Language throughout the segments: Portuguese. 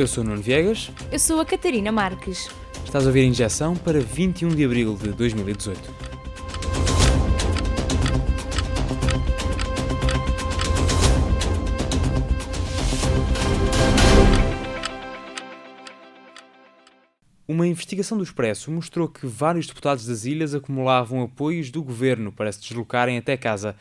Eu sou o Nuno Viegas. Eu sou a Catarina Marques. Estás a ouvir a Injeção para 21 de abril de 2018. Uma investigação do Expresso mostrou que vários deputados das ilhas acumulavam apoios do governo para se deslocarem até casa.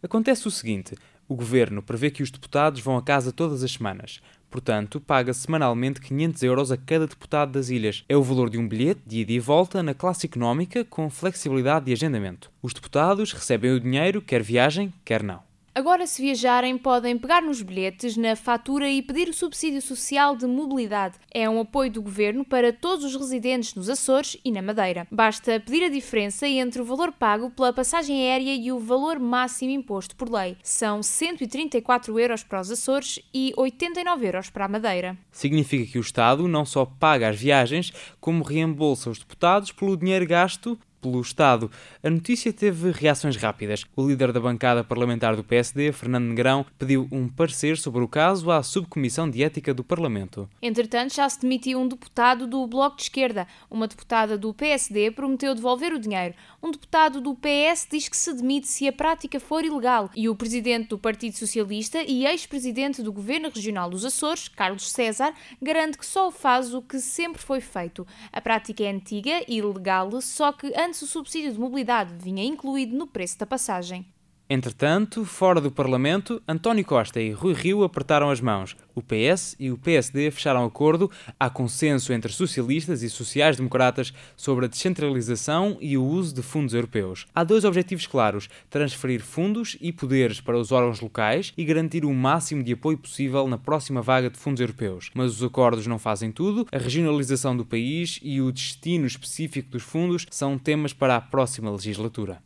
Acontece o seguinte: o governo prevê que os deputados vão a casa todas as semanas. Portanto, paga semanalmente 500 euros a cada deputado das ilhas. É o valor de um bilhete de ida e volta na classe económica com flexibilidade de agendamento. Os deputados recebem o dinheiro, quer viagem, quer não. Agora, se viajarem, podem pegar nos bilhetes, na fatura e pedir o subsídio social de mobilidade. É um apoio do governo para todos os residentes nos Açores e na Madeira. Basta pedir a diferença entre o valor pago pela passagem aérea e o valor máximo imposto por lei. São 134 euros para os Açores e 89 euros para a Madeira. Significa que o Estado não só paga as viagens, como reembolsa os deputados pelo dinheiro gasto pelo Estado. A notícia teve reações rápidas. O líder da bancada parlamentar do PSD, Fernando Negrão, pediu um parecer sobre o caso à Subcomissão de Ética do Parlamento. Entretanto, já se demitiu um deputado do Bloco de Esquerda. Uma deputada do PSD prometeu devolver o dinheiro. Um deputado do PS diz que se demite se a prática for ilegal. E o presidente do Partido Socialista e ex-presidente do Governo Regional dos Açores, Carlos César, garante que só faz o que sempre foi feito. A prática é antiga e ilegal, só que antes antes o subsídio de mobilidade vinha incluído no preço da passagem. Entretanto, fora do Parlamento, António Costa e Rui Rio apertaram as mãos. O PS e o PSD fecharam acordo. Há consenso entre socialistas e sociais-democratas sobre a descentralização e o uso de fundos europeus. Há dois objetivos claros: transferir fundos e poderes para os órgãos locais e garantir o máximo de apoio possível na próxima vaga de fundos europeus. Mas os acordos não fazem tudo. A regionalização do país e o destino específico dos fundos são temas para a próxima legislatura.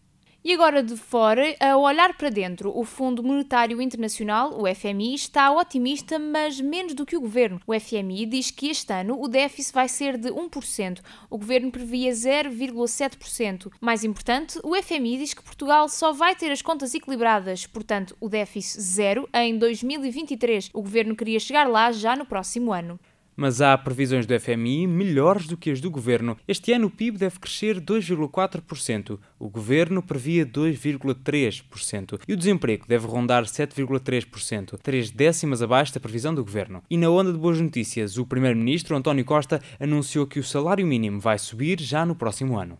E agora de fora, a olhar para dentro, o Fundo Monetário Internacional, o FMI, está otimista, mas menos do que o governo. O FMI diz que este ano o déficit vai ser de 1%, o governo previa 0,7%. Mais importante, o FMI diz que Portugal só vai ter as contas equilibradas, portanto, o déficit zero, em 2023. O governo queria chegar lá já no próximo ano mas há previsões do FMI melhores do que as do governo. Este ano o PIB deve crescer 2,4%, o governo previa 2,3%, e o desemprego deve rondar 7,3%, três décimas abaixo da previsão do governo. E na onda de boas notícias, o primeiro-ministro António Costa anunciou que o salário mínimo vai subir já no próximo ano.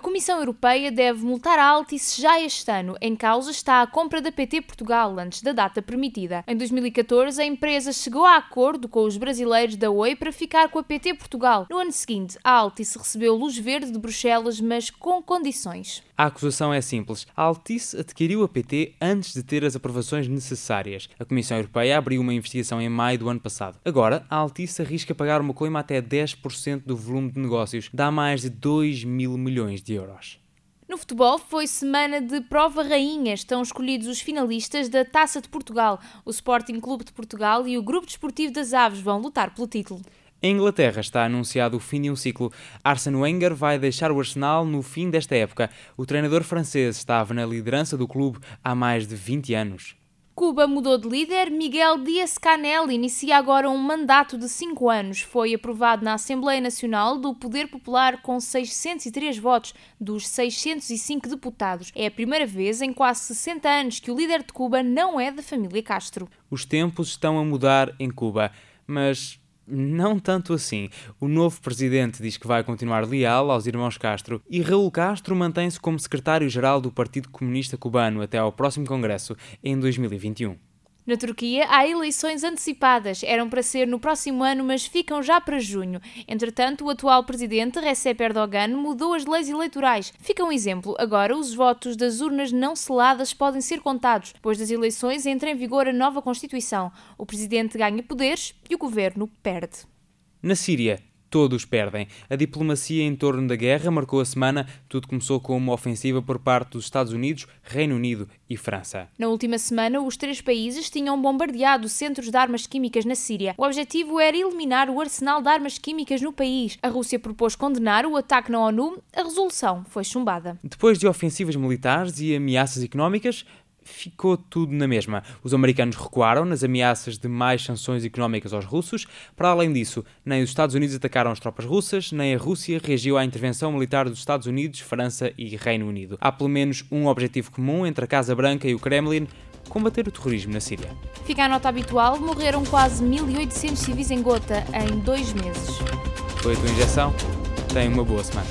A Comissão Europeia deve multar a Altice já este ano. Em causa está a compra da PT Portugal, antes da data permitida. Em 2014, a empresa chegou a acordo com os brasileiros da Oi para ficar com a PT Portugal. No ano seguinte, a Altice recebeu luz verde de Bruxelas, mas com condições. A acusação é simples. A Altice adquiriu a PT antes de ter as aprovações necessárias. A Comissão Europeia abriu uma investigação em maio do ano passado. Agora, a Altice arrisca pagar uma coima até 10% do volume de negócios. Dá mais de 2 mil milhões de euros. No futebol foi semana de prova rainha. Estão escolhidos os finalistas da Taça de Portugal. O Sporting Clube de Portugal e o Grupo Desportivo das Aves vão lutar pelo título. Em Inglaterra está anunciado o fim de um ciclo. Arsene Wenger vai deixar o Arsenal no fim desta época. O treinador francês estava na liderança do clube há mais de 20 anos. Cuba mudou de líder. Miguel Dias-Canel inicia agora um mandato de 5 anos. Foi aprovado na Assembleia Nacional do Poder Popular com 603 votos dos 605 deputados. É a primeira vez em quase 60 anos que o líder de Cuba não é da família Castro. Os tempos estão a mudar em Cuba, mas não tanto assim. O novo presidente diz que vai continuar leal aos irmãos Castro e Raul Castro mantém-se como secretário-geral do Partido Comunista Cubano até ao próximo Congresso, em 2021. Na Turquia, há eleições antecipadas. Eram para ser no próximo ano, mas ficam já para junho. Entretanto, o atual presidente, Recep Erdogan, mudou as leis eleitorais. Fica um exemplo. Agora, os votos das urnas não seladas podem ser contados. Depois das eleições, entra em vigor a nova Constituição. O presidente ganha poderes e o governo perde. Na Síria, todos perdem. A diplomacia em torno da guerra marcou a semana. Tudo começou com uma ofensiva por parte dos Estados Unidos, Reino Unido e França. Na última semana, os três países tinham bombardeado centros de armas químicas na Síria. O objetivo era eliminar o arsenal de armas químicas no país. A Rússia propôs condenar o ataque na ONU. A resolução foi chumbada. Depois de ofensivas militares e ameaças económicas, ficou tudo na mesma. Os americanos recuaram nas ameaças de mais sanções económicas aos russos. Para além disso, nem os Estados Unidos atacaram as tropas russas, nem a Rússia reagiu à intervenção militar dos Estados Unidos, França e Reino Unido. Há pelo menos um objetivo comum entre a Casa Branca e o Kremlin: combater o terrorismo na Síria. Fica a nota habitual: morreram quase 1.800 civis em Gota em dois meses. Foi a tua injeção? Tenha uma boa semana.